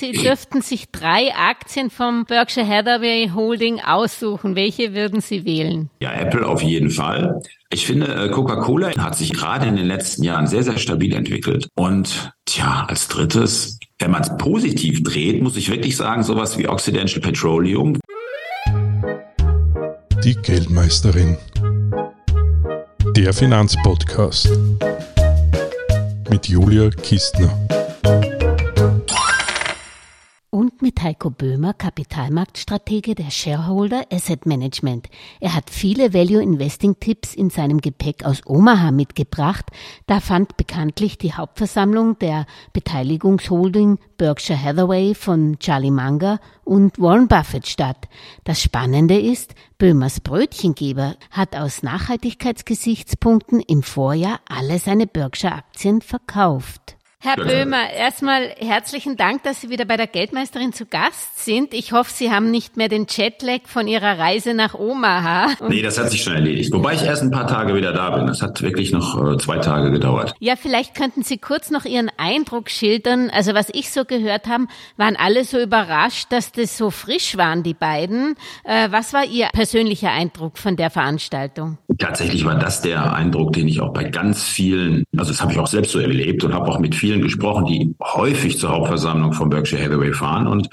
Sie dürften sich drei Aktien vom Berkshire Hathaway Holding aussuchen. Welche würden Sie wählen? Ja, Apple auf jeden Fall. Ich finde, äh, Coca-Cola hat sich gerade in den letzten Jahren sehr, sehr stabil entwickelt. Und tja, als drittes, wenn man es positiv dreht, muss ich wirklich sagen, sowas wie Occidental Petroleum. Die Geldmeisterin. Der Finanzpodcast mit Julia Kistner mit Heiko Böhmer, Kapitalmarktstratege der Shareholder Asset Management. Er hat viele Value Investing Tipps in seinem Gepäck aus Omaha mitgebracht. Da fand bekanntlich die Hauptversammlung der Beteiligungsholding Berkshire Hathaway von Charlie Munger und Warren Buffett statt. Das Spannende ist, Böhmers Brötchengeber hat aus Nachhaltigkeitsgesichtspunkten im Vorjahr alle seine Berkshire Aktien verkauft. Herr Böhmer, erstmal herzlichen Dank, dass Sie wieder bei der Geldmeisterin zu Gast sind. Ich hoffe, Sie haben nicht mehr den Jetlag von Ihrer Reise nach Omaha. Nee, das hat sich schon erledigt. Wobei ich erst ein paar Tage wieder da bin. Das hat wirklich noch äh, zwei Tage gedauert. Ja, vielleicht könnten Sie kurz noch Ihren Eindruck schildern. Also was ich so gehört habe, waren alle so überrascht, dass das so frisch waren, die beiden. Äh, was war Ihr persönlicher Eindruck von der Veranstaltung? Tatsächlich war das der Eindruck, den ich auch bei ganz vielen, also das habe ich auch selbst so erlebt und habe auch mit vielen gesprochen, die häufig zur Hauptversammlung von Berkshire Hathaway fahren und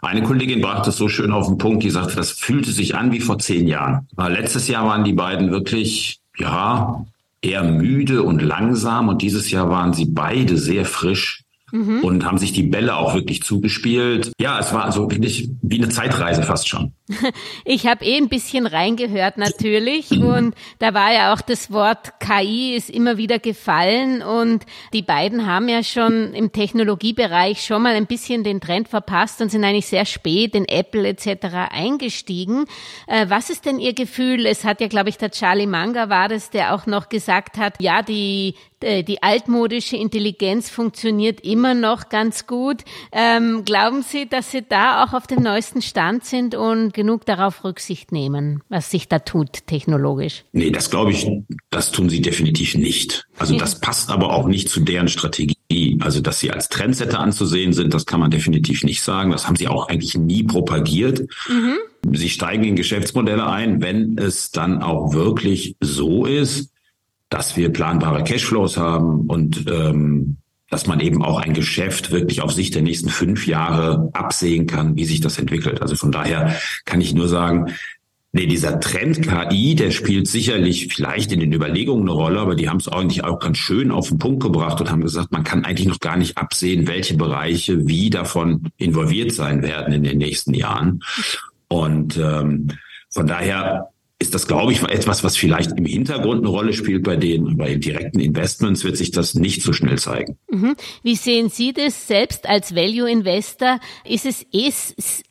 eine Kollegin brachte es so schön auf den Punkt, die sagte, das fühlte sich an wie vor zehn Jahren. Letztes Jahr waren die beiden wirklich, ja, eher müde und langsam und dieses Jahr waren sie beide sehr frisch mhm. und haben sich die Bälle auch wirklich zugespielt. Ja, es war also wirklich wie eine Zeitreise fast schon. Ich habe eh ein bisschen reingehört natürlich und da war ja auch das Wort KI ist immer wieder gefallen und die beiden haben ja schon im Technologiebereich schon mal ein bisschen den Trend verpasst und sind eigentlich sehr spät in Apple etc. eingestiegen. Äh, was ist denn Ihr Gefühl? Es hat ja, glaube ich, der Charlie Munger war das, der auch noch gesagt hat, ja, die äh, die altmodische Intelligenz funktioniert immer noch ganz gut. Ähm, glauben Sie, dass Sie da auch auf dem neuesten Stand sind und genug darauf Rücksicht nehmen, was sich da tut technologisch? Nee, das glaube ich, das tun sie definitiv nicht. Also das passt aber auch nicht zu deren Strategie. Also, dass sie als Trendsetter anzusehen sind, das kann man definitiv nicht sagen. Das haben sie auch eigentlich nie propagiert. Mhm. Sie steigen in Geschäftsmodelle ein, wenn es dann auch wirklich so ist, dass wir planbare Cashflows haben und ähm, dass man eben auch ein Geschäft wirklich auf Sicht der nächsten fünf Jahre absehen kann, wie sich das entwickelt. Also von daher kann ich nur sagen, Nee, dieser Trend KI, der spielt sicherlich vielleicht in den Überlegungen eine Rolle, aber die haben es eigentlich auch ganz schön auf den Punkt gebracht und haben gesagt, man kann eigentlich noch gar nicht absehen, welche Bereiche wie davon involviert sein werden in den nächsten Jahren. Und ähm, von daher ist das, glaube ich, etwas, was vielleicht im Hintergrund eine Rolle spielt bei den, bei den direkten Investments wird sich das nicht so schnell zeigen. Mhm. Wie sehen Sie das selbst als Value Investor? Ist es eh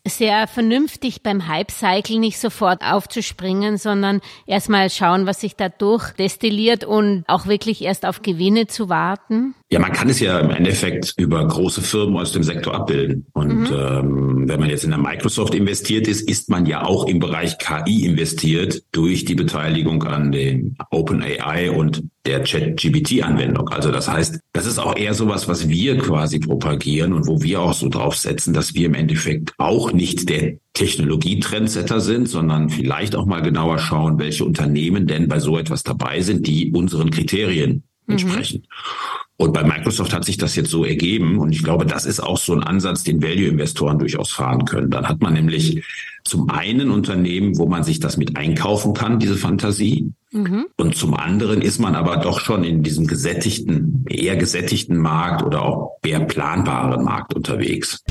sehr vernünftig beim Hype Cycle nicht sofort aufzuspringen, sondern erstmal schauen, was sich dadurch destilliert und auch wirklich erst auf Gewinne zu warten? Ja, man kann es ja im Endeffekt über große Firmen aus dem Sektor abbilden. Und mhm. ähm, wenn man jetzt in der Microsoft investiert ist, ist man ja auch im Bereich KI investiert durch die Beteiligung an den OpenAI und der Chat-GBT-Anwendung. Also das heißt, das ist auch eher sowas, was wir quasi propagieren und wo wir auch so drauf setzen, dass wir im Endeffekt auch nicht der Technologietrendsetter sind, sondern vielleicht auch mal genauer schauen, welche Unternehmen denn bei so etwas dabei sind, die unseren Kriterien mhm. entsprechen. Mhm. Und bei Microsoft hat sich das jetzt so ergeben. Und ich glaube, das ist auch so ein Ansatz, den Value-Investoren durchaus fahren können. Dann hat man nämlich zum einen Unternehmen, wo man sich das mit einkaufen kann, diese Fantasie. Mhm. Und zum anderen ist man aber doch schon in diesem gesättigten, eher gesättigten Markt oder auch eher planbaren Markt unterwegs.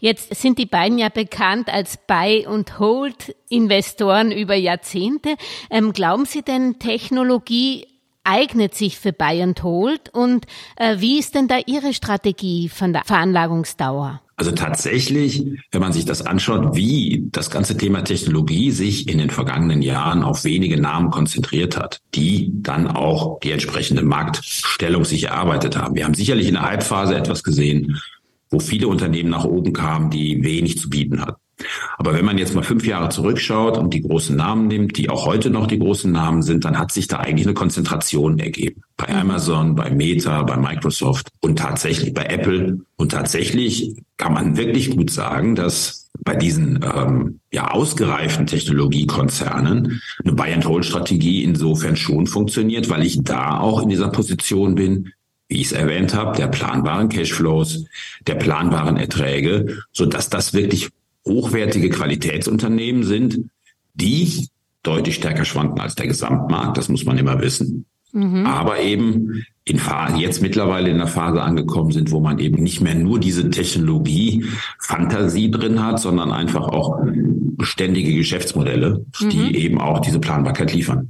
Jetzt sind die beiden ja bekannt als Buy- und Hold-Investoren über Jahrzehnte. Ähm, glauben Sie denn, Technologie eignet sich für Buy and Hold? Und äh, wie ist denn da Ihre Strategie von der Veranlagungsdauer? Also tatsächlich, wenn man sich das anschaut, wie das ganze Thema Technologie sich in den vergangenen Jahren auf wenige Namen konzentriert hat, die dann auch die entsprechende Marktstellung sich erarbeitet haben. Wir haben sicherlich in der Halbphase etwas gesehen, wo viele Unternehmen nach oben kamen, die wenig zu bieten hatten. Aber wenn man jetzt mal fünf Jahre zurückschaut und die großen Namen nimmt, die auch heute noch die großen Namen sind, dann hat sich da eigentlich eine Konzentration ergeben. Bei. Amazon, bei Meta, bei Microsoft und tatsächlich bei Apple. Und tatsächlich kann man wirklich gut sagen, dass bei diesen ähm, ja ausgereiften Technologiekonzernen eine Buy-and-Hold-Strategie insofern schon funktioniert, weil ich da auch in dieser Position bin, wie ich es erwähnt habe, der planbaren Cashflows, der planbaren Erträge, so dass das wirklich hochwertige Qualitätsunternehmen sind, die deutlich stärker schwanken als der Gesamtmarkt. Das muss man immer wissen. Mhm. Aber eben in Phase, jetzt mittlerweile in der Phase angekommen sind, wo man eben nicht mehr nur diese Technologie Fantasie drin hat, sondern einfach auch beständige Geschäftsmodelle, mhm. die eben auch diese Planbarkeit liefern.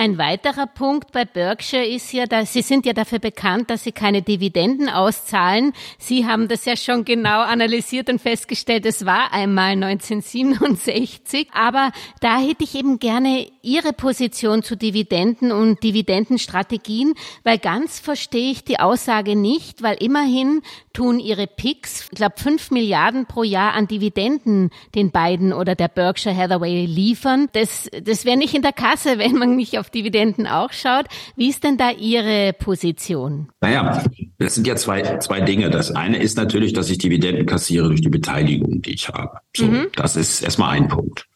Ein weiterer Punkt bei Berkshire ist ja, dass Sie sind ja dafür bekannt, dass Sie keine Dividenden auszahlen. Sie haben das ja schon genau analysiert und festgestellt, es war einmal 1967. Aber da hätte ich eben gerne Ihre Position zu Dividenden und Dividendenstrategien, weil ganz verstehe ich die Aussage nicht, weil immerhin tun Ihre PICs, ich glaube, fünf Milliarden pro Jahr an Dividenden den beiden oder der Berkshire Hathaway liefern. Das, das wäre nicht in der Kasse, wenn man nicht auf Dividenden auch schaut. Wie ist denn da Ihre Position? Naja, das sind ja zwei, zwei Dinge. Das eine ist natürlich, dass ich Dividenden kassiere durch die Beteiligung, die ich habe. So, mhm. das ist erstmal ein Punkt.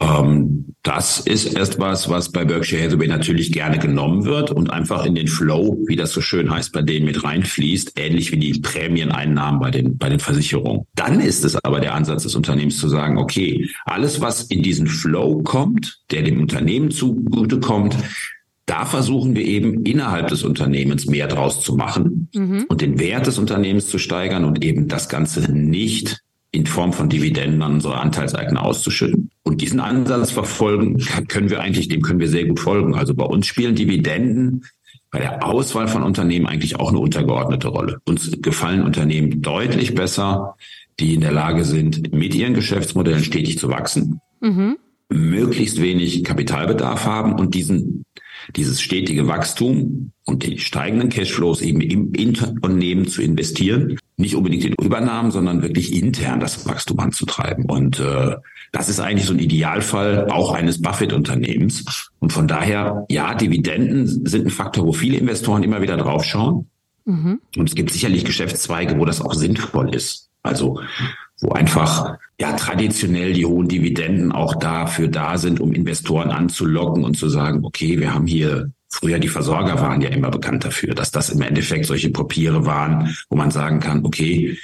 Ähm, das ist erst was, was bei Berkshire Hathaway natürlich gerne genommen wird und einfach in den Flow, wie das so schön heißt, bei denen mit reinfließt, ähnlich wie die Prämieneinnahmen bei den, bei den Versicherungen. Dann ist es aber der Ansatz des Unternehmens zu sagen, okay, alles, was in diesen Flow kommt, der dem Unternehmen zugutekommt, da versuchen wir eben innerhalb des Unternehmens mehr draus zu machen mhm. und den Wert des Unternehmens zu steigern und eben das Ganze nicht in Form von Dividenden an unsere Anteilseigner auszuschütten. Und diesen Ansatz verfolgen können wir eigentlich, dem können wir sehr gut folgen. Also bei uns spielen Dividenden bei der Auswahl von Unternehmen eigentlich auch eine untergeordnete Rolle. Uns gefallen Unternehmen deutlich besser, die in der Lage sind, mit ihren Geschäftsmodellen stetig zu wachsen, mhm. möglichst wenig Kapitalbedarf haben und diesen dieses stetige Wachstum und die steigenden Cashflows eben im Unternehmen zu investieren. Nicht unbedingt in Übernahmen, sondern wirklich intern das Wachstum anzutreiben. Und äh, das ist eigentlich so ein Idealfall auch eines Buffett-Unternehmens. Und von daher, ja, Dividenden sind ein Faktor, wo viele Investoren immer wieder draufschauen. Mhm. Und es gibt sicherlich Geschäftszweige, wo das auch sinnvoll ist. Also wo einfach ja traditionell die hohen Dividenden auch dafür da sind, um Investoren anzulocken und zu sagen, okay, wir haben hier Früher die Versorger waren ja immer bekannt dafür, dass das im Endeffekt solche Papiere waren, wo man sagen kann, okay,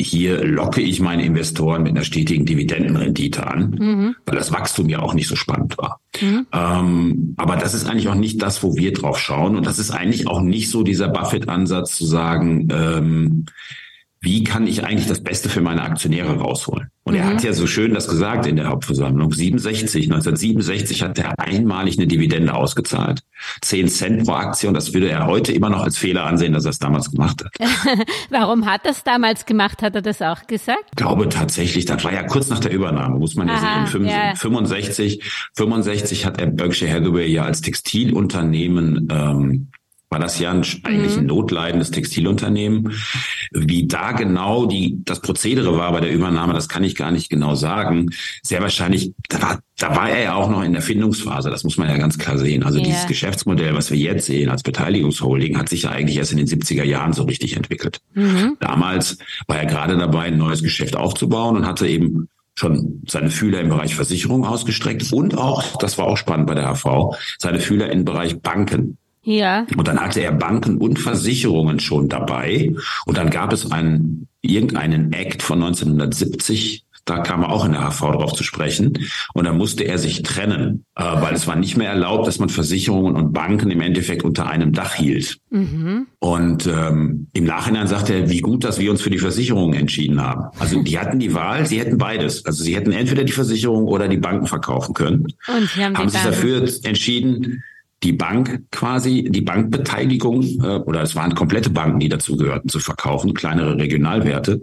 hier locke ich meine Investoren mit einer stetigen Dividendenrendite an, mhm. weil das Wachstum ja auch nicht so spannend war. Mhm. Ähm, aber das ist eigentlich auch nicht das, wo wir drauf schauen. Und das ist eigentlich auch nicht so dieser Buffett-Ansatz zu sagen, ähm, wie kann ich eigentlich das Beste für meine Aktionäre rausholen? Und mhm. er hat ja so schön das gesagt in der Hauptversammlung. 67, 1967 hat er einmalig eine Dividende ausgezahlt. 10 Cent pro Aktie und das würde er heute immer noch als Fehler ansehen, dass er es damals gemacht hat. Warum hat er es damals gemacht? Hat er das auch gesagt? Ich glaube tatsächlich, das war ja kurz nach der Übernahme, muss man ja Aha, sehen. Ja. 65, 65 hat er Berkshire Hathaway ja als Textilunternehmen ähm, war das ja ein, eigentlich ein mhm. notleidendes Textilunternehmen. Wie da genau die, das Prozedere war bei der Übernahme, das kann ich gar nicht genau sagen. Sehr wahrscheinlich, da war, da war er ja auch noch in der Findungsphase, das muss man ja ganz klar sehen. Also yeah. dieses Geschäftsmodell, was wir jetzt sehen als Beteiligungsholding, hat sich ja eigentlich erst in den 70er Jahren so richtig entwickelt. Mhm. Damals war er gerade dabei, ein neues Geschäft aufzubauen und hatte eben schon seine Fühler im Bereich Versicherung ausgestreckt und auch, das war auch spannend bei der HV, seine Fühler im Bereich Banken ja. Und dann hatte er Banken und Versicherungen schon dabei. Und dann gab es einen, irgendeinen Act von 1970, da kam er auch in der HV drauf zu sprechen. Und da musste er sich trennen, äh, weil es war nicht mehr erlaubt, dass man Versicherungen und Banken im Endeffekt unter einem Dach hielt. Mhm. Und ähm, im Nachhinein sagte er, wie gut, dass wir uns für die Versicherungen entschieden haben. Also die hatten die Wahl, sie hätten beides. Also sie hätten entweder die Versicherung oder die Banken verkaufen können. Und haben, haben sich dafür entschieden, die Bank quasi, die Bankbeteiligung, äh, oder es waren komplette Banken, die dazu gehörten, zu verkaufen, kleinere Regionalwerte.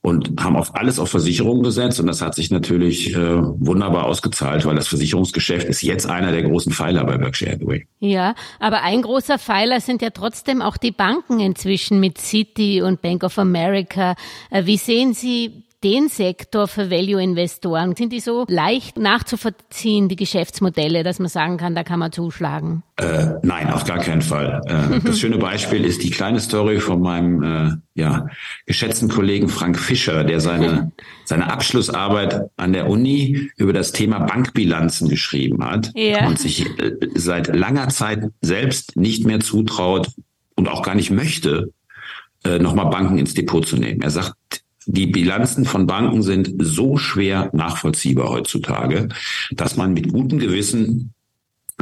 und haben auf alles auf Versicherungen gesetzt und das hat sich natürlich äh, wunderbar ausgezahlt, weil das Versicherungsgeschäft ist jetzt einer der großen Pfeiler bei Berkshire Hathaway. Ja, aber ein großer Pfeiler sind ja trotzdem auch die Banken inzwischen mit Citi und Bank of America. Äh, wie sehen Sie den Sektor für Value-Investoren? Sind die so leicht nachzuvollziehen, die Geschäftsmodelle, dass man sagen kann, da kann man zuschlagen? Äh, nein, auf gar keinen Fall. Äh, das schöne Beispiel ist die kleine Story von meinem äh, ja, geschätzten Kollegen Frank Fischer, der seine, seine Abschlussarbeit an der Uni über das Thema Bankbilanzen geschrieben hat ja. und sich äh, seit langer Zeit selbst nicht mehr zutraut und auch gar nicht möchte, äh, nochmal Banken ins Depot zu nehmen. Er sagt, die Bilanzen von Banken sind so schwer nachvollziehbar heutzutage, dass man mit gutem Gewissen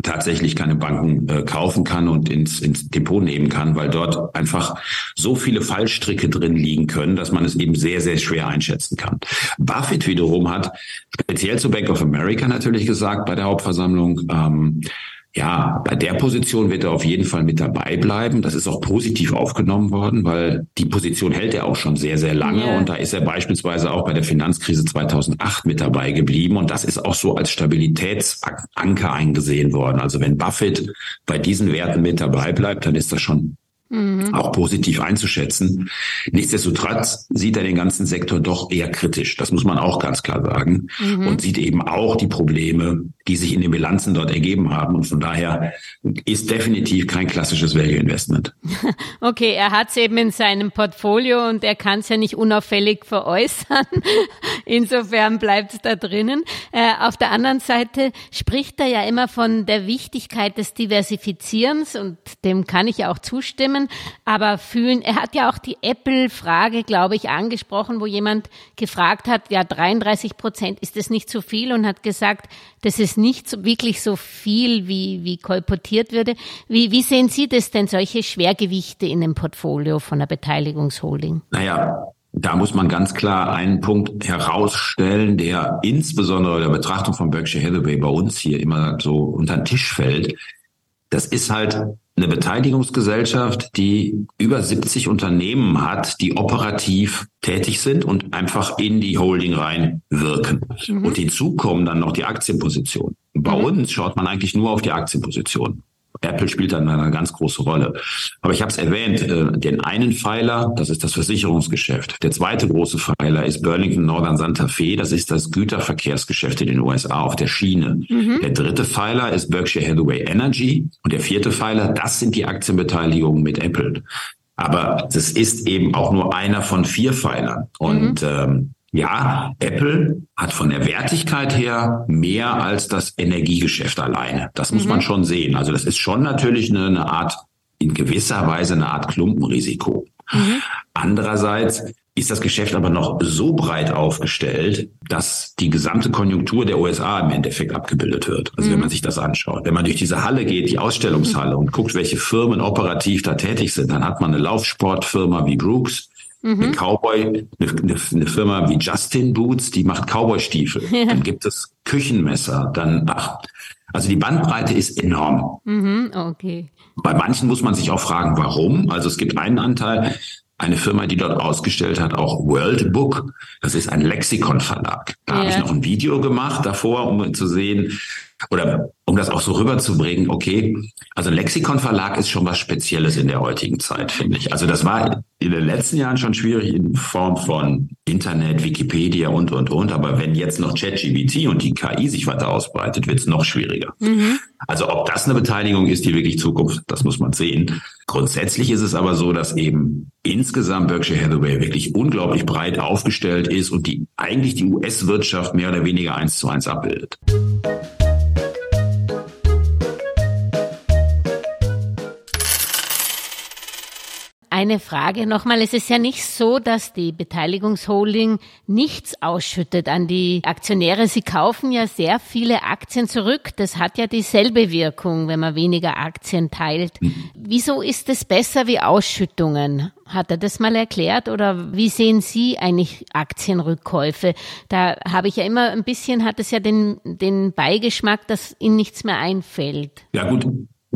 tatsächlich keine Banken äh, kaufen kann und ins, ins Depot nehmen kann, weil dort einfach so viele Fallstricke drin liegen können, dass man es eben sehr, sehr schwer einschätzen kann. Buffett wiederum hat speziell zu Bank of America natürlich gesagt bei der Hauptversammlung, ähm, ja, bei der Position wird er auf jeden Fall mit dabei bleiben. Das ist auch positiv aufgenommen worden, weil die Position hält er auch schon sehr, sehr lange. Yeah. Und da ist er beispielsweise auch bei der Finanzkrise 2008 mit dabei geblieben. Und das ist auch so als Stabilitätsanker eingesehen worden. Also wenn Buffett bei diesen Werten mit dabei bleibt, dann ist das schon mhm. auch positiv einzuschätzen. Nichtsdestotrotz sieht er den ganzen Sektor doch eher kritisch. Das muss man auch ganz klar sagen. Mhm. Und sieht eben auch die Probleme, die sich in den Bilanzen dort ergeben haben. Und von daher ist definitiv kein klassisches Value Investment. Okay, er hat es eben in seinem Portfolio und er kann es ja nicht unauffällig veräußern. Insofern bleibt es da drinnen. Äh, auf der anderen Seite spricht er ja immer von der Wichtigkeit des Diversifizierens und dem kann ich ja auch zustimmen. Aber fühlen, er hat ja auch die Apple-Frage, glaube ich, angesprochen, wo jemand gefragt hat, ja, 33 Prozent, ist das nicht zu viel? Und hat gesagt, das ist nicht so, wirklich so viel, wie, wie kolportiert würde. Wie, wie sehen Sie das denn, solche Schwergewichte in dem Portfolio von der Beteiligungsholding? Naja, da muss man ganz klar einen Punkt herausstellen, der insbesondere der Betrachtung von Berkshire Hathaway bei uns hier immer so unter den Tisch fällt. Das ist halt eine Beteiligungsgesellschaft, die über 70 Unternehmen hat, die operativ tätig sind und einfach in die Holding rein wirken. Mhm. Und hinzu kommen dann noch die Aktienpositionen. Bei mhm. uns schaut man eigentlich nur auf die Aktienposition. Apple spielt dann eine ganz große Rolle. Aber ich habe es erwähnt, äh, den einen Pfeiler, das ist das Versicherungsgeschäft. Der zweite große Pfeiler ist Burlington Northern Santa Fe, das ist das Güterverkehrsgeschäft in den USA auf der Schiene. Mhm. Der dritte Pfeiler ist Berkshire Hathaway Energy und der vierte Pfeiler, das sind die Aktienbeteiligungen mit Apple. Aber das ist eben auch nur einer von vier Pfeilern. Und mhm. ähm, ja, Apple hat von der Wertigkeit her mehr als das Energiegeschäft alleine. Das muss mhm. man schon sehen. Also das ist schon natürlich eine, eine, Art, in gewisser Weise eine Art Klumpenrisiko. Mhm. Andererseits ist das Geschäft aber noch so breit aufgestellt, dass die gesamte Konjunktur der USA im Endeffekt abgebildet wird. Also mhm. wenn man sich das anschaut. Wenn man durch diese Halle geht, die Ausstellungshalle und guckt, welche Firmen operativ da tätig sind, dann hat man eine Laufsportfirma wie Brooks, Mhm. Eine Cowboy, eine, eine, Firma wie Justin Boots, die macht Cowboy-Stiefel. Ja. Dann gibt es Küchenmesser, dann, ach, also die Bandbreite ist enorm. Mhm, okay. Bei manchen muss man sich auch fragen, warum. Also es gibt einen Anteil, eine Firma, die dort ausgestellt hat, auch World Book. Das ist ein Lexikon-Verlag. Da ja. habe ich noch ein Video gemacht davor, um zu sehen, oder um das auch so rüberzubringen, okay, also Lexikon Verlag ist schon was Spezielles in der heutigen Zeit, finde ich. Also das war in den letzten Jahren schon schwierig in Form von Internet, Wikipedia und, und, und. Aber wenn jetzt noch ChatGBT und die KI sich weiter ausbreitet, wird es noch schwieriger. Mhm. Also ob das eine Beteiligung ist, die wirklich Zukunft, das muss man sehen. Grundsätzlich ist es aber so, dass eben insgesamt Berkshire Hathaway wirklich unglaublich breit aufgestellt ist und die eigentlich die US-Wirtschaft mehr oder weniger eins zu eins abbildet. Eine Frage nochmal. Es ist ja nicht so, dass die Beteiligungsholding nichts ausschüttet an die Aktionäre. Sie kaufen ja sehr viele Aktien zurück. Das hat ja dieselbe Wirkung, wenn man weniger Aktien teilt. Wieso ist es besser wie Ausschüttungen? Hat er das mal erklärt oder wie sehen Sie eigentlich Aktienrückkäufe? Da habe ich ja immer ein bisschen, hat es ja den, den Beigeschmack, dass Ihnen nichts mehr einfällt. Ja gut,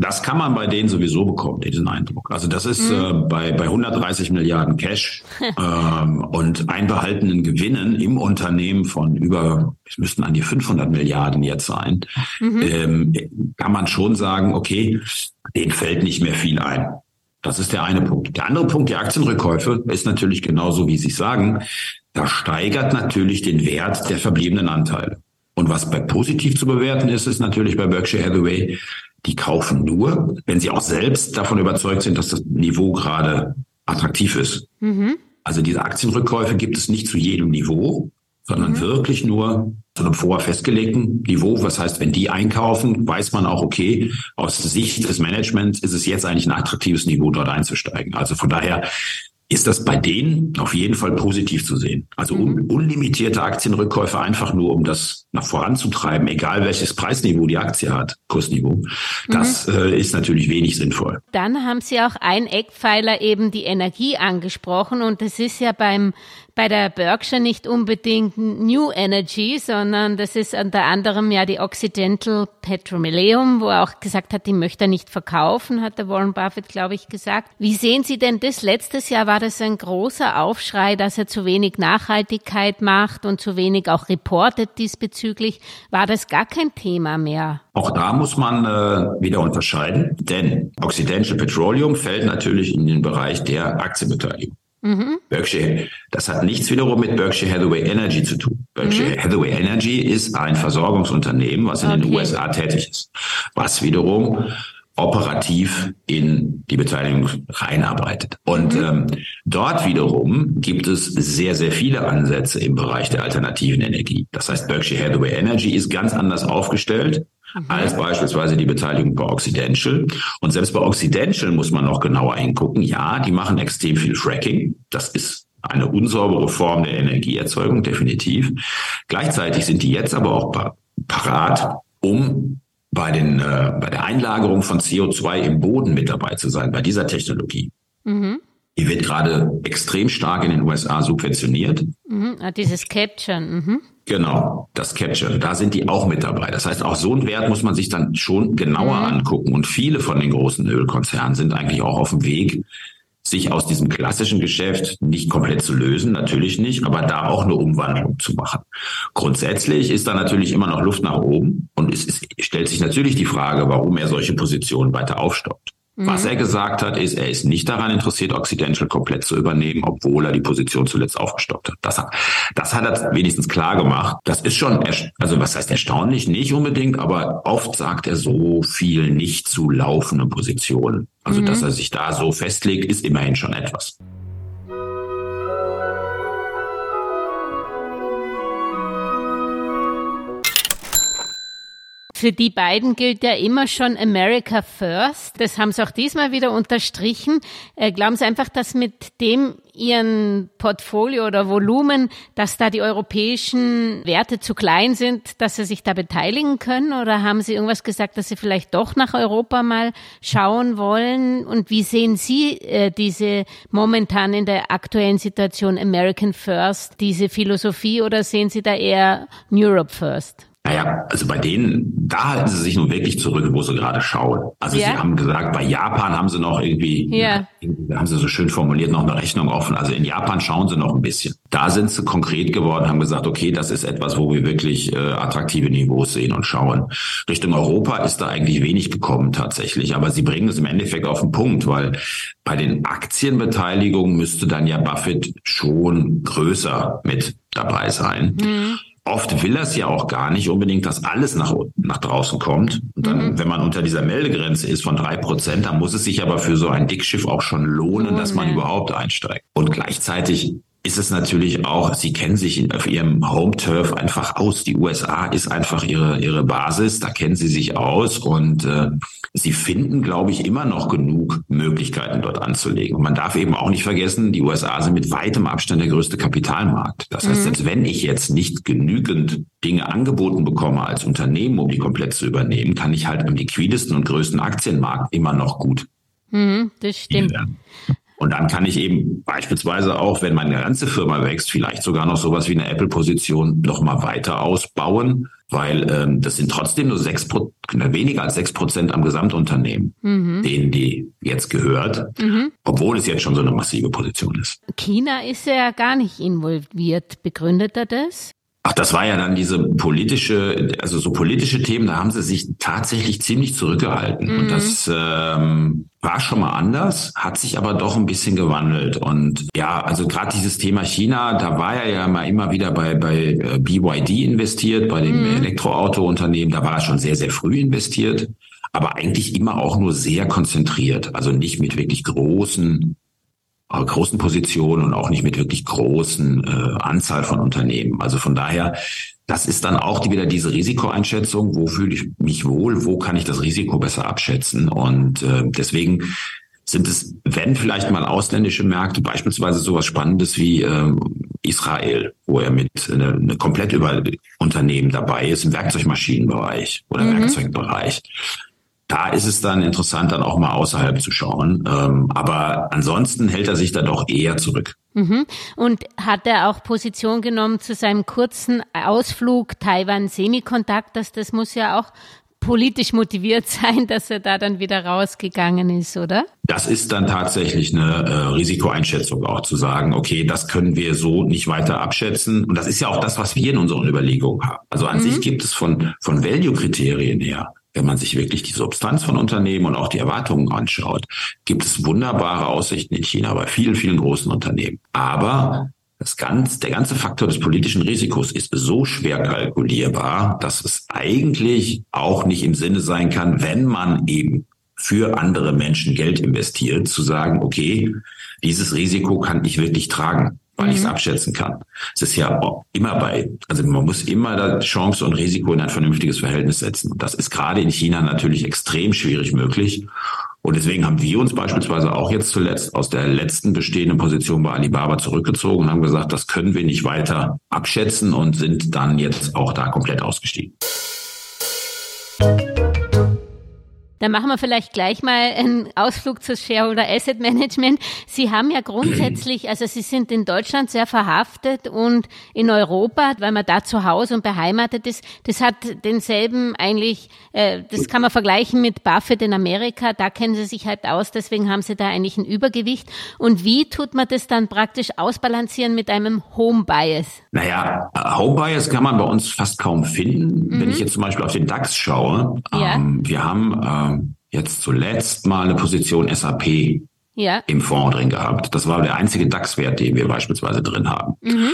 Das kann man bei denen sowieso bekommen, diesen Eindruck. Also das ist mhm. äh, bei, bei 130 Milliarden Cash ähm, und einbehaltenen Gewinnen im Unternehmen von über, es müssten an die 500 Milliarden jetzt sein, mhm. ähm, kann man schon sagen, okay, denen fällt nicht mehr viel ein. Das ist der eine Punkt. Der andere Punkt, die Aktienrückkäufe, ist natürlich genauso, wie Sie sagen. Da steigert natürlich den Wert der verbliebenen Anteile. Und was bei positiv zu bewerten ist, ist natürlich bei Berkshire Hathaway, die kaufen nur, wenn sie auch selbst davon überzeugt sind, dass das Niveau gerade attraktiv ist. Mhm. Also diese Aktienrückkäufe gibt es nicht zu jedem Niveau, sondern mhm. wirklich nur zu einem vorher festgelegten Niveau. Was heißt, wenn die einkaufen, weiß man auch, okay, aus Sicht des Managements ist es jetzt eigentlich ein attraktives Niveau, dort einzusteigen. Also von daher ist das bei denen auf jeden Fall positiv zu sehen. Also un mhm. unlimitierte Aktienrückkäufe einfach nur, um das nach voranzutreiben, egal welches Preisniveau die Aktie hat, Kursniveau. Das mhm. äh, ist natürlich wenig sinnvoll. Dann haben Sie auch ein Eckpfeiler eben die Energie angesprochen und das ist ja beim bei der Berkshire nicht unbedingt New Energy, sondern das ist unter anderem ja die Occidental Petroleum, wo er auch gesagt hat, die möchte er nicht verkaufen, hat der Warren Buffett, glaube ich, gesagt. Wie sehen Sie denn das? Letztes Jahr war das ein großer Aufschrei, dass er zu wenig Nachhaltigkeit macht und zu wenig auch reportet diesbezüglich. War das gar kein Thema mehr? Auch da muss man äh, wieder unterscheiden, denn Occidental Petroleum fällt natürlich in den Bereich der Aktienbeteiligung. Mhm. Berkshire, das hat nichts wiederum mit Berkshire Hathaway Energy zu tun. Berkshire mhm. Hathaway Energy ist ein Versorgungsunternehmen, was in okay. den USA tätig ist, was wiederum operativ in die Beteiligung reinarbeitet. Und mhm. ähm, dort wiederum gibt es sehr, sehr viele Ansätze im Bereich der alternativen Energie. Das heißt, Berkshire Hathaway Energy ist ganz anders aufgestellt. Als beispielsweise die Beteiligung bei Occidental. Und selbst bei Occidental muss man noch genauer hingucken. Ja, die machen extrem viel Fracking. Das ist eine unsaubere Form der Energieerzeugung, definitiv. Gleichzeitig sind die jetzt aber auch parat, um bei, den, äh, bei der Einlagerung von CO2 im Boden mit dabei zu sein, bei dieser Technologie. Mhm. Die wird gerade extrem stark in den USA subventioniert. Mhm. Ah, dieses Capture. Mhm. Genau, das Capture. Da sind die auch mit dabei. Das heißt, auch so einen Wert muss man sich dann schon genauer mhm. angucken. Und viele von den großen Ölkonzernen sind eigentlich auch auf dem Weg, sich aus diesem klassischen Geschäft nicht komplett zu lösen, natürlich nicht, aber da auch eine Umwandlung zu machen. Grundsätzlich ist da natürlich immer noch Luft nach oben und es, es stellt sich natürlich die Frage, warum er solche Positionen weiter aufstockt. Was er gesagt hat, ist, er ist nicht daran interessiert, Occidental komplett zu übernehmen, obwohl er die Position zuletzt aufgestockt hat. Das hat, das hat er wenigstens klar gemacht. Das ist schon, also was heißt erstaunlich? Nicht unbedingt, aber oft sagt er so viel nicht zu laufenden Positionen. Also, mhm. dass er sich da so festlegt, ist immerhin schon etwas. Für die beiden gilt ja immer schon America First. Das haben sie auch diesmal wieder unterstrichen. Äh, glauben Sie einfach, dass mit dem Ihren Portfolio oder Volumen, dass da die europäischen Werte zu klein sind, dass Sie sich da beteiligen können? Oder haben Sie irgendwas gesagt, dass Sie vielleicht doch nach Europa mal schauen wollen? Und wie sehen Sie äh, diese momentan in der aktuellen Situation American First, diese Philosophie, oder sehen Sie da eher Europe First? Naja, also bei denen, da halten sie sich nun wirklich zurück, wo sie gerade schauen. Also ja. sie haben gesagt, bei Japan haben sie noch irgendwie, da haben sie so schön formuliert, noch eine Rechnung offen. Also in Japan schauen sie noch ein bisschen. Da sind sie konkret geworden, haben gesagt, okay, das ist etwas, wo wir wirklich äh, attraktive Niveaus sehen und schauen. Richtung Europa ist da eigentlich wenig gekommen tatsächlich, aber sie bringen es im Endeffekt auf den Punkt, weil bei den Aktienbeteiligungen müsste dann ja Buffett schon größer mit dabei sein. Mhm. Oft will das ja auch gar nicht unbedingt, dass alles nach, nach draußen kommt. Und dann, mhm. wenn man unter dieser Meldegrenze ist von drei Prozent, dann muss es sich aber für so ein Dickschiff auch schon lohnen, dass man überhaupt einsteigt. Und gleichzeitig ist es natürlich auch, sie kennen sich auf ihrem Home-Turf einfach aus. Die USA ist einfach ihre, ihre Basis, da kennen sie sich aus und äh, sie finden, glaube ich, immer noch genug Möglichkeiten dort anzulegen. Und man darf eben auch nicht vergessen, die USA sind mit weitem Abstand der größte Kapitalmarkt. Das heißt, mhm. selbst wenn ich jetzt nicht genügend Dinge angeboten bekomme als Unternehmen, um die komplett zu übernehmen, kann ich halt im liquidesten und größten Aktienmarkt immer noch gut. Mhm, das stimmt. Und dann kann ich eben beispielsweise auch, wenn meine ganze Firma wächst, vielleicht sogar noch sowas wie eine Apple-Position noch mal weiter ausbauen, weil ähm, das sind trotzdem nur sechs Pro weniger als sechs Prozent am Gesamtunternehmen, mhm. denen die jetzt gehört, mhm. obwohl es jetzt schon so eine massive Position ist. China ist ja gar nicht involviert. Begründet er das? Ach, das war ja dann diese politische, also so politische Themen, da haben sie sich tatsächlich ziemlich zurückgehalten. Mhm. Und das ähm, war schon mal anders, hat sich aber doch ein bisschen gewandelt. Und ja, also gerade dieses Thema China, da war er ja mal immer wieder bei, bei äh, BYD investiert, bei dem mhm. Elektroauto-Unternehmen, da war er schon sehr, sehr früh investiert, aber eigentlich immer auch nur sehr konzentriert, also nicht mit wirklich großen großen Positionen und auch nicht mit wirklich großen äh, Anzahl von Unternehmen. Also von daher, das ist dann auch die, wieder diese Risikoeinschätzung. Wo fühle ich mich wohl? Wo kann ich das Risiko besser abschätzen? Und äh, deswegen sind es, wenn vielleicht mal ausländische Märkte, beispielsweise sowas Spannendes wie äh, Israel, wo er mit eine, eine komplett über Unternehmen dabei ist im Werkzeugmaschinenbereich oder mhm. Werkzeugbereich da ist es dann interessant, dann auch mal außerhalb zu schauen. Ähm, aber ansonsten hält er sich da doch eher zurück. Mhm. Und hat er auch Position genommen zu seinem kurzen Ausflug Taiwan Semiconductors? Das muss ja auch politisch motiviert sein, dass er da dann wieder rausgegangen ist, oder? Das ist dann tatsächlich eine äh, Risikoeinschätzung auch zu sagen, okay, das können wir so nicht weiter abschätzen. Und das ist ja auch das, was wir in unseren Überlegungen haben. Also an mhm. sich gibt es von, von Value-Kriterien her wenn man sich wirklich die Substanz von Unternehmen und auch die Erwartungen anschaut, gibt es wunderbare Aussichten in China bei vielen, vielen großen Unternehmen. Aber das ganz, der ganze Faktor des politischen Risikos ist so schwer kalkulierbar, dass es eigentlich auch nicht im Sinne sein kann, wenn man eben für andere Menschen Geld investiert, zu sagen, okay, dieses Risiko kann ich wirklich tragen weil ich es abschätzen kann. Es ist ja immer bei, also man muss immer da Chance und Risiko in ein vernünftiges Verhältnis setzen. Das ist gerade in China natürlich extrem schwierig möglich. Und deswegen haben wir uns beispielsweise auch jetzt zuletzt aus der letzten bestehenden Position bei Alibaba zurückgezogen und haben gesagt, das können wir nicht weiter abschätzen und sind dann jetzt auch da komplett ausgestiegen. Dann machen wir vielleicht gleich mal einen Ausflug zu Shareholder Asset Management. Sie haben ja grundsätzlich, also Sie sind in Deutschland sehr verhaftet und in Europa, weil man da zu Hause und beheimatet ist, das hat denselben eigentlich, äh, das kann man vergleichen mit Buffett in Amerika, da kennen Sie sich halt aus, deswegen haben Sie da eigentlich ein Übergewicht. Und wie tut man das dann praktisch ausbalancieren mit einem Home Bias? Naja, Home Bias kann man bei uns fast kaum finden. Mhm. Wenn ich jetzt zum Beispiel auf den DAX schaue, ja. ähm, wir haben äh, jetzt zuletzt mal eine Position SAP ja. im Fonds drin gehabt. Das war der einzige DAX-Wert, den wir beispielsweise drin haben. Mhm.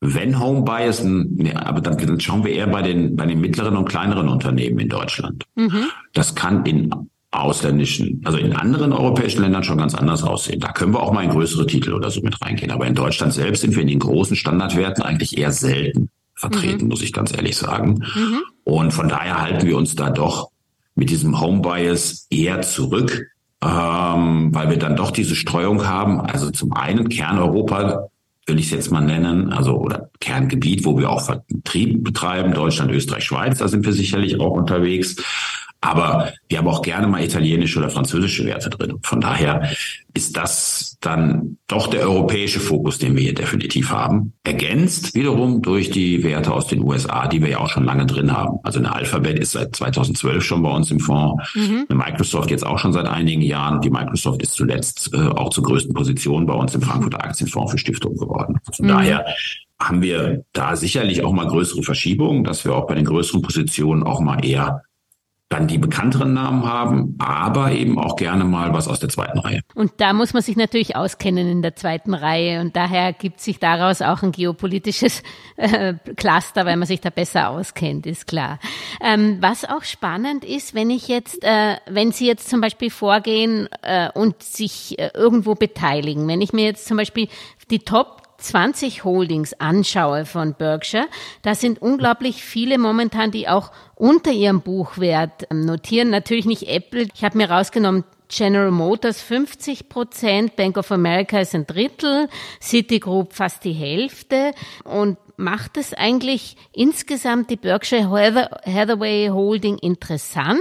Wenn Home Bias, nee, aber dann, dann, schauen wir eher bei den, bei den mittleren und kleineren Unternehmen in Deutschland. Mhm. Das kann in ausländischen, also in anderen europäischen Ländern schon ganz anders aussehen. Da können wir auch mal in größere Titel oder so mit reingehen. Aber in Deutschland selbst sind wir in den großen Standardwerten eigentlich eher selten vertreten, mhm. muss ich ganz ehrlich sagen. Mhm. Und von daher halten wir uns da doch mit diesem Home Bias eher zurück, ähm, weil wir dann doch diese Streuung haben. Also zum einen Kerneuropa will ich es jetzt mal nennen, also oder Kerngebiet, wo wir auch Vertrieb betreiben, Deutschland, Österreich, Schweiz, da sind wir sicherlich auch unterwegs. Aber wir haben auch gerne mal italienische oder französische Werte drin. Von daher ist das dann doch der europäische Fokus, den wir hier definitiv haben. Ergänzt wiederum durch die Werte aus den USA, die wir ja auch schon lange drin haben. Also eine Alphabet ist seit 2012 schon bei uns im Fonds. Mhm. Eine Microsoft jetzt auch schon seit einigen Jahren. Die Microsoft ist zuletzt äh, auch zur größten Position bei uns im Frankfurter Aktienfonds für Stiftungen geworden. Von mhm. daher haben wir da sicherlich auch mal größere Verschiebungen, dass wir auch bei den größeren Positionen auch mal eher dann die bekannteren Namen haben, aber eben auch gerne mal was aus der zweiten Reihe. Und da muss man sich natürlich auskennen in der zweiten Reihe und daher gibt sich daraus auch ein geopolitisches äh, Cluster, weil man sich da besser auskennt, ist klar. Ähm, was auch spannend ist, wenn ich jetzt, äh, wenn Sie jetzt zum Beispiel vorgehen äh, und sich äh, irgendwo beteiligen, wenn ich mir jetzt zum Beispiel die Top 20 Holdings anschaue von Berkshire, da sind unglaublich viele momentan, die auch unter ihrem Buchwert ähm, notieren. Natürlich nicht Apple. Ich habe mir rausgenommen, General Motors 50 Prozent, Bank of America ist ein Drittel, Citigroup fast die Hälfte und macht es eigentlich insgesamt die Berkshire Hathaway Holding interessant?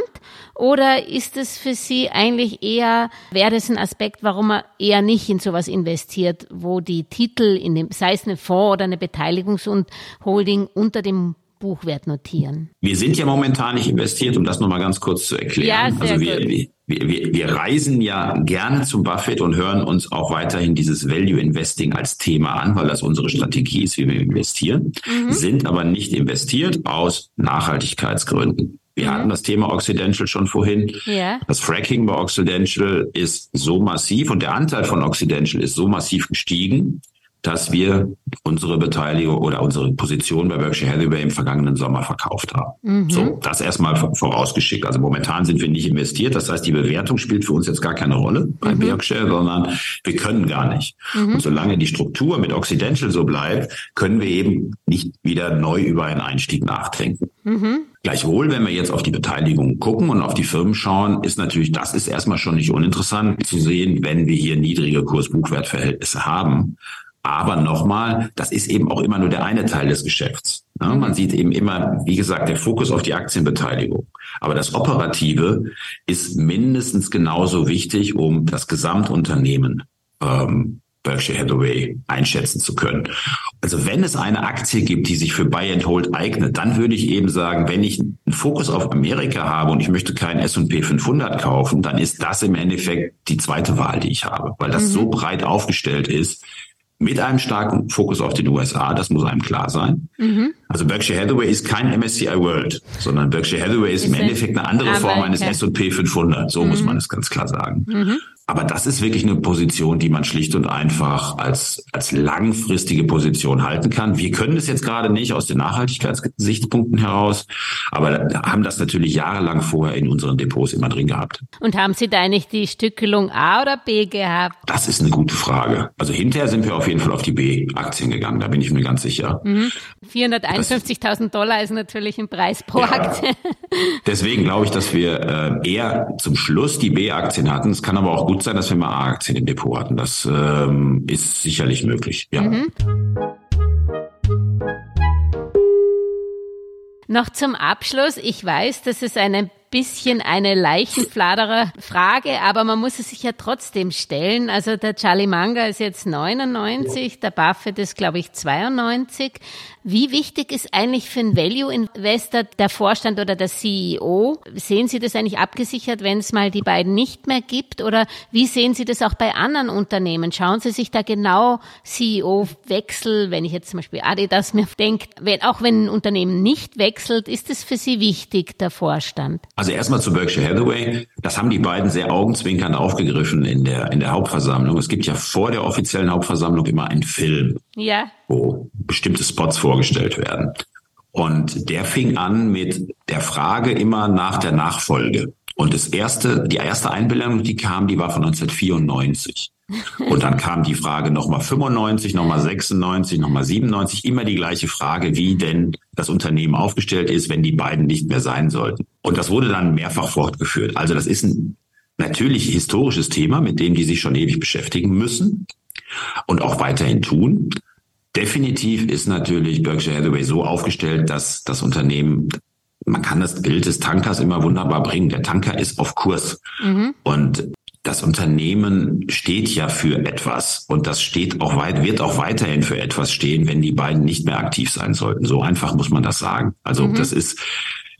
Oder ist es für Sie eigentlich eher, wäre das ein Aspekt, warum man eher nicht in sowas investiert, wo die Titel in dem, sei es eine Fonds oder eine Beteiligungs- und Holding unter dem Buchwert notieren? Wir sind ja momentan nicht investiert, um das nochmal ganz kurz zu erklären. Ja, also wir, wir, wir, wir reisen ja gerne zum Buffett und hören uns auch weiterhin dieses Value Investing als Thema an, weil das unsere Strategie ist, wie wir investieren, mhm. sind aber nicht investiert aus Nachhaltigkeitsgründen. Wir mhm. hatten das Thema Occidental schon vorhin. Ja. Das Fracking bei Occidental ist so massiv und der Anteil von Occidental ist so massiv gestiegen, dass wir unsere Beteiligung oder unsere Position bei Berkshire Hathaway im vergangenen Sommer verkauft haben. Mhm. So, das erstmal vorausgeschickt. Also momentan sind wir nicht investiert. Das heißt, die Bewertung spielt für uns jetzt gar keine Rolle bei mhm. Berkshire, sondern wir können gar nicht. Mhm. Und solange die Struktur mit Occidental so bleibt, können wir eben nicht wieder neu über einen Einstieg nachdenken. Mhm. Gleichwohl, wenn wir jetzt auf die Beteiligung gucken und auf die Firmen schauen, ist natürlich, das ist erstmal schon nicht uninteressant zu sehen, wenn wir hier niedrige Kurs-Buchwert-Verhältnisse haben. Aber nochmal, das ist eben auch immer nur der eine Teil des Geschäfts. Ja, man sieht eben immer, wie gesagt, der Fokus auf die Aktienbeteiligung. Aber das Operative ist mindestens genauso wichtig, um das Gesamtunternehmen ähm, Berkshire Hathaway einschätzen zu können. Also wenn es eine Aktie gibt, die sich für Buy and Hold eignet, dann würde ich eben sagen, wenn ich einen Fokus auf Amerika habe und ich möchte keinen S&P 500 kaufen, dann ist das im Endeffekt die zweite Wahl, die ich habe, weil das mhm. so breit aufgestellt ist, mit einem starken Fokus auf den USA, das muss einem klar sein. Mhm. Also Berkshire Hathaway ist kein MSCI World, sondern Berkshire Hathaway ist, ist im Endeffekt eine andere Form eines S&P 500. So mhm. muss man es ganz klar sagen. Mhm. Aber das ist wirklich eine Position, die man schlicht und einfach als, als langfristige Position halten kann. Wir können es jetzt gerade nicht aus den Nachhaltigkeitssichtpunkten heraus, aber haben das natürlich jahrelang vorher in unseren Depots immer drin gehabt. Und haben Sie da nicht die Stückelung A oder B gehabt? Das ist eine gute Frage. Also hinterher sind wir auf jeden Fall auf die B-Aktien gegangen, da bin ich mir ganz sicher. Mhm. 451.000 Dollar ist natürlich ein Preis pro ja, Aktie. Deswegen glaube ich, dass wir äh, eher zum Schluss die B-Aktien hatten. Es kann aber auch gut sein, dass wir mal A-Aktien im Depot hatten. Das ähm, ist sicherlich möglich. Ja. Mhm. Noch zum Abschluss. Ich weiß, dass es eine bisschen eine leichenfladere Frage, aber man muss es sich ja trotzdem stellen. Also der Charlie Manga ist jetzt 99, der Buffett ist, glaube ich, 92. Wie wichtig ist eigentlich für einen Value-Investor der Vorstand oder der CEO? Sehen Sie das eigentlich abgesichert, wenn es mal die beiden nicht mehr gibt? Oder wie sehen Sie das auch bei anderen Unternehmen? Schauen Sie sich da genau CEO-Wechsel, wenn ich jetzt zum Beispiel Adidas mir denke, wenn, auch wenn ein Unternehmen nicht wechselt, ist es für Sie wichtig, der Vorstand? Also erstmal zu Berkshire Hathaway. Das haben die beiden sehr augenzwinkernd aufgegriffen in der, in der Hauptversammlung. Es gibt ja vor der offiziellen Hauptversammlung immer einen Film, ja. wo bestimmte Spots vorgestellt werden. Und der fing an mit der Frage immer nach der Nachfolge. Und das erste, die erste Einbildung, die kam, die war von 1994. Und dann kam die Frage nochmal 95, nochmal 96, nochmal 97, immer die gleiche Frage, wie denn das Unternehmen aufgestellt ist, wenn die beiden nicht mehr sein sollten. Und das wurde dann mehrfach fortgeführt. Also das ist ein natürlich historisches Thema, mit dem die sich schon ewig beschäftigen müssen und auch weiterhin tun. Definitiv ist natürlich Berkshire Hathaway so aufgestellt, dass das Unternehmen man kann das Bild des Tankers immer wunderbar bringen. Der Tanker ist auf Kurs. Mhm. Und das Unternehmen steht ja für etwas und das steht auch weit, wird auch weiterhin für etwas stehen, wenn die beiden nicht mehr aktiv sein sollten. So einfach muss man das sagen. Also mhm. das ist,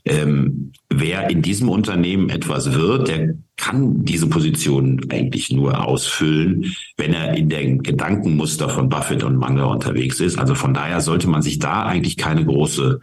ähm, wer in diesem Unternehmen etwas wird, der kann diese Position eigentlich nur ausfüllen, wenn er in den Gedankenmuster von Buffett und Munger unterwegs ist. Also von daher sollte man sich da eigentlich keine große,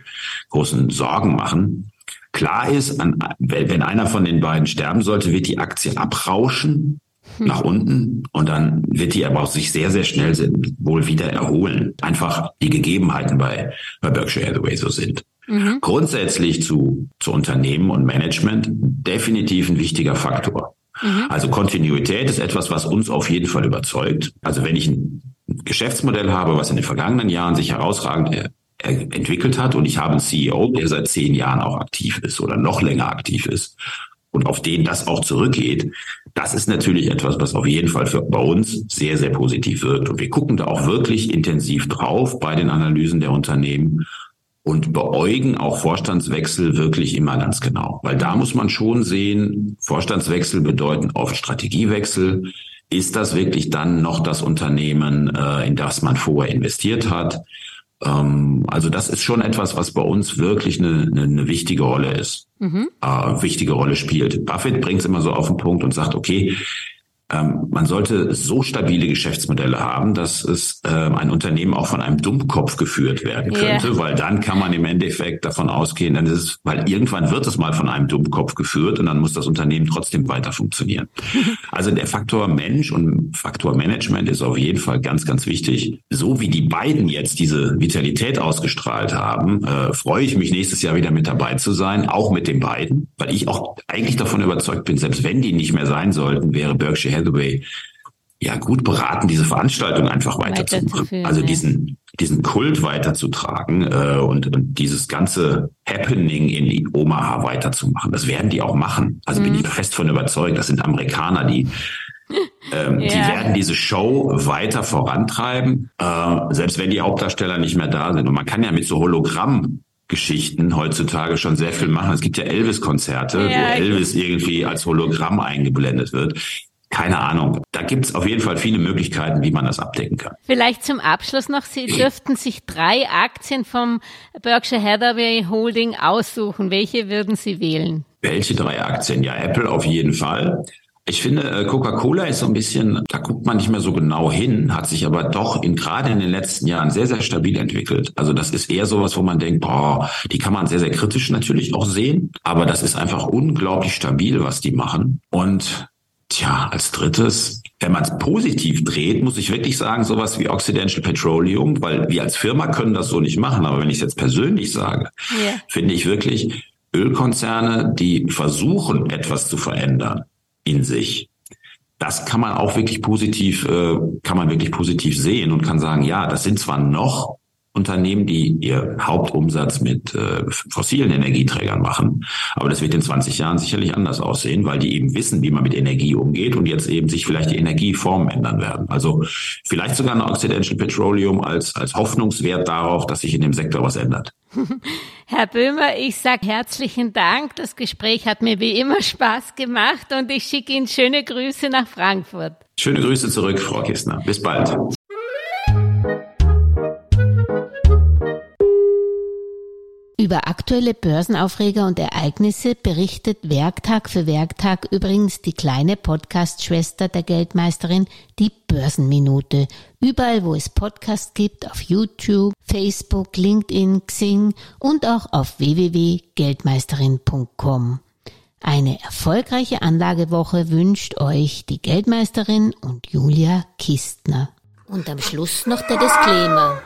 großen Sorgen machen. Klar ist, wenn einer von den beiden sterben sollte, wird die Aktie abrauschen hm. nach unten und dann wird die aber auch sich sehr, sehr schnell wohl wieder erholen. Einfach die Gegebenheiten bei, bei Berkshire Hathaway so sind. Mhm. Grundsätzlich zu, zu Unternehmen und Management definitiv ein wichtiger Faktor. Mhm. Also Kontinuität ist etwas, was uns auf jeden Fall überzeugt. Also wenn ich ein Geschäftsmodell habe, was in den vergangenen Jahren sich herausragend entwickelt hat und ich habe einen CEO, der seit zehn Jahren auch aktiv ist oder noch länger aktiv ist und auf den das auch zurückgeht, das ist natürlich etwas, was auf jeden Fall für bei uns sehr, sehr positiv wirkt. Und wir gucken da auch wirklich intensiv drauf bei den Analysen der Unternehmen und beäugen auch Vorstandswechsel wirklich immer ganz genau. Weil da muss man schon sehen, Vorstandswechsel bedeuten oft Strategiewechsel. Ist das wirklich dann noch das Unternehmen, äh, in das man vorher investiert hat? Ähm, also das ist schon etwas, was bei uns wirklich eine, eine, eine wichtige Rolle ist, mhm. äh, wichtige Rolle spielt. Buffett bringt es immer so auf den Punkt und sagt, okay, ähm, man sollte so stabile Geschäftsmodelle haben, dass es äh, ein Unternehmen auch von einem Dummkopf geführt werden könnte, yeah. weil dann kann man im Endeffekt davon ausgehen, dann ist es, weil irgendwann wird es mal von einem Dummkopf geführt und dann muss das Unternehmen trotzdem weiter funktionieren. also der Faktor Mensch und Faktor Management ist auf jeden Fall ganz, ganz wichtig. So wie die beiden jetzt diese Vitalität ausgestrahlt haben, äh, freue ich mich nächstes Jahr wieder mit dabei zu sein, auch mit den beiden, weil ich auch eigentlich davon überzeugt bin, selbst wenn die nicht mehr sein sollten, wäre Berkshire Hathaway ja gut beraten, diese Veranstaltung einfach weiterzumachen. Also diesen, diesen Kult weiterzutragen äh, und, und dieses ganze Happening in Omaha weiterzumachen. Das werden die auch machen. Also mhm. bin ich fest von überzeugt. Das sind Amerikaner, die ähm, ja. Die werden diese Show weiter vorantreiben, äh, selbst wenn die Hauptdarsteller nicht mehr da sind. Und man kann ja mit so Hologramm Geschichten heutzutage schon sehr viel machen. Es gibt ja Elvis-Konzerte, ja, wo Elvis irgendwie als Hologramm eingeblendet wird. Keine Ahnung. Da gibt es auf jeden Fall viele Möglichkeiten, wie man das abdecken kann. Vielleicht zum Abschluss noch, Sie dürften sich drei Aktien vom Berkshire Hathaway Holding aussuchen. Welche würden Sie wählen? Welche drei Aktien? Ja, Apple auf jeden Fall. Ich finde, äh, Coca-Cola ist so ein bisschen, da guckt man nicht mehr so genau hin, hat sich aber doch in, gerade in den letzten Jahren sehr, sehr stabil entwickelt. Also das ist eher sowas, wo man denkt, boah, die kann man sehr, sehr kritisch natürlich auch sehen, aber das ist einfach unglaublich stabil, was die machen. Und Tja, als drittes, wenn man es positiv dreht, muss ich wirklich sagen, sowas wie Occidental Petroleum, weil wir als Firma können das so nicht machen. Aber wenn ich es jetzt persönlich sage, yeah. finde ich wirklich Ölkonzerne, die versuchen, etwas zu verändern in sich. Das kann man auch wirklich positiv, äh, kann man wirklich positiv sehen und kann sagen, ja, das sind zwar noch Unternehmen, die ihr Hauptumsatz mit äh, fossilen Energieträgern machen. Aber das wird in 20 Jahren sicherlich anders aussehen, weil die eben wissen, wie man mit Energie umgeht und jetzt eben sich vielleicht die Energieformen ändern werden. Also vielleicht sogar ein Occidental Petroleum als, als Hoffnungswert darauf, dass sich in dem Sektor was ändert. Herr Böhmer, ich sage herzlichen Dank. Das Gespräch hat mir wie immer Spaß gemacht und ich schicke Ihnen schöne Grüße nach Frankfurt. Schöne Grüße zurück, Frau Kistner. Bis bald. Über aktuelle Börsenaufreger und Ereignisse berichtet Werktag für Werktag übrigens die kleine Podcast-Schwester der Geldmeisterin, die Börsenminute. Überall, wo es Podcasts gibt, auf YouTube, Facebook, LinkedIn, Xing und auch auf www.geldmeisterin.com. Eine erfolgreiche Anlagewoche wünscht euch die Geldmeisterin und Julia Kistner. Und am Schluss noch der Disclaimer.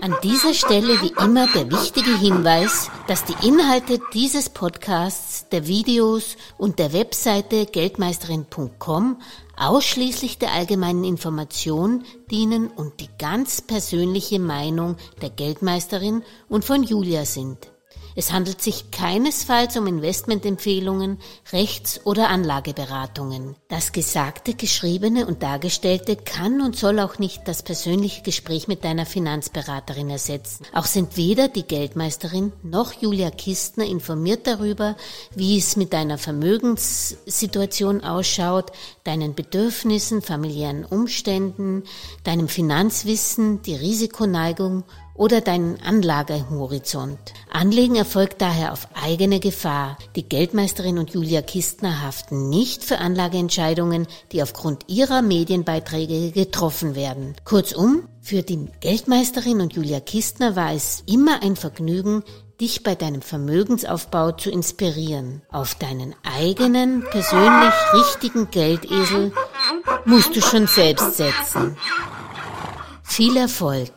An dieser Stelle wie immer der wichtige Hinweis, dass die Inhalte dieses Podcasts, der Videos und der Webseite geldmeisterin.com ausschließlich der allgemeinen Information dienen und die ganz persönliche Meinung der Geldmeisterin und von Julia sind. Es handelt sich keinesfalls um Investmentempfehlungen, Rechts- oder Anlageberatungen. Das Gesagte, Geschriebene und Dargestellte kann und soll auch nicht das persönliche Gespräch mit deiner Finanzberaterin ersetzen. Auch sind weder die Geldmeisterin noch Julia Kistner informiert darüber, wie es mit deiner Vermögenssituation ausschaut, deinen Bedürfnissen, familiären Umständen, deinem Finanzwissen, die Risikoneigung oder deinen Anlagehorizont. Anlegen erfolgt daher auf eigene Gefahr. Die Geldmeisterin und Julia Kistner haften nicht für Anlageentscheidungen, die aufgrund ihrer Medienbeiträge getroffen werden. Kurzum, für die Geldmeisterin und Julia Kistner war es immer ein Vergnügen, dich bei deinem Vermögensaufbau zu inspirieren. Auf deinen eigenen, persönlich richtigen Geldesel musst du schon selbst setzen. Viel Erfolg!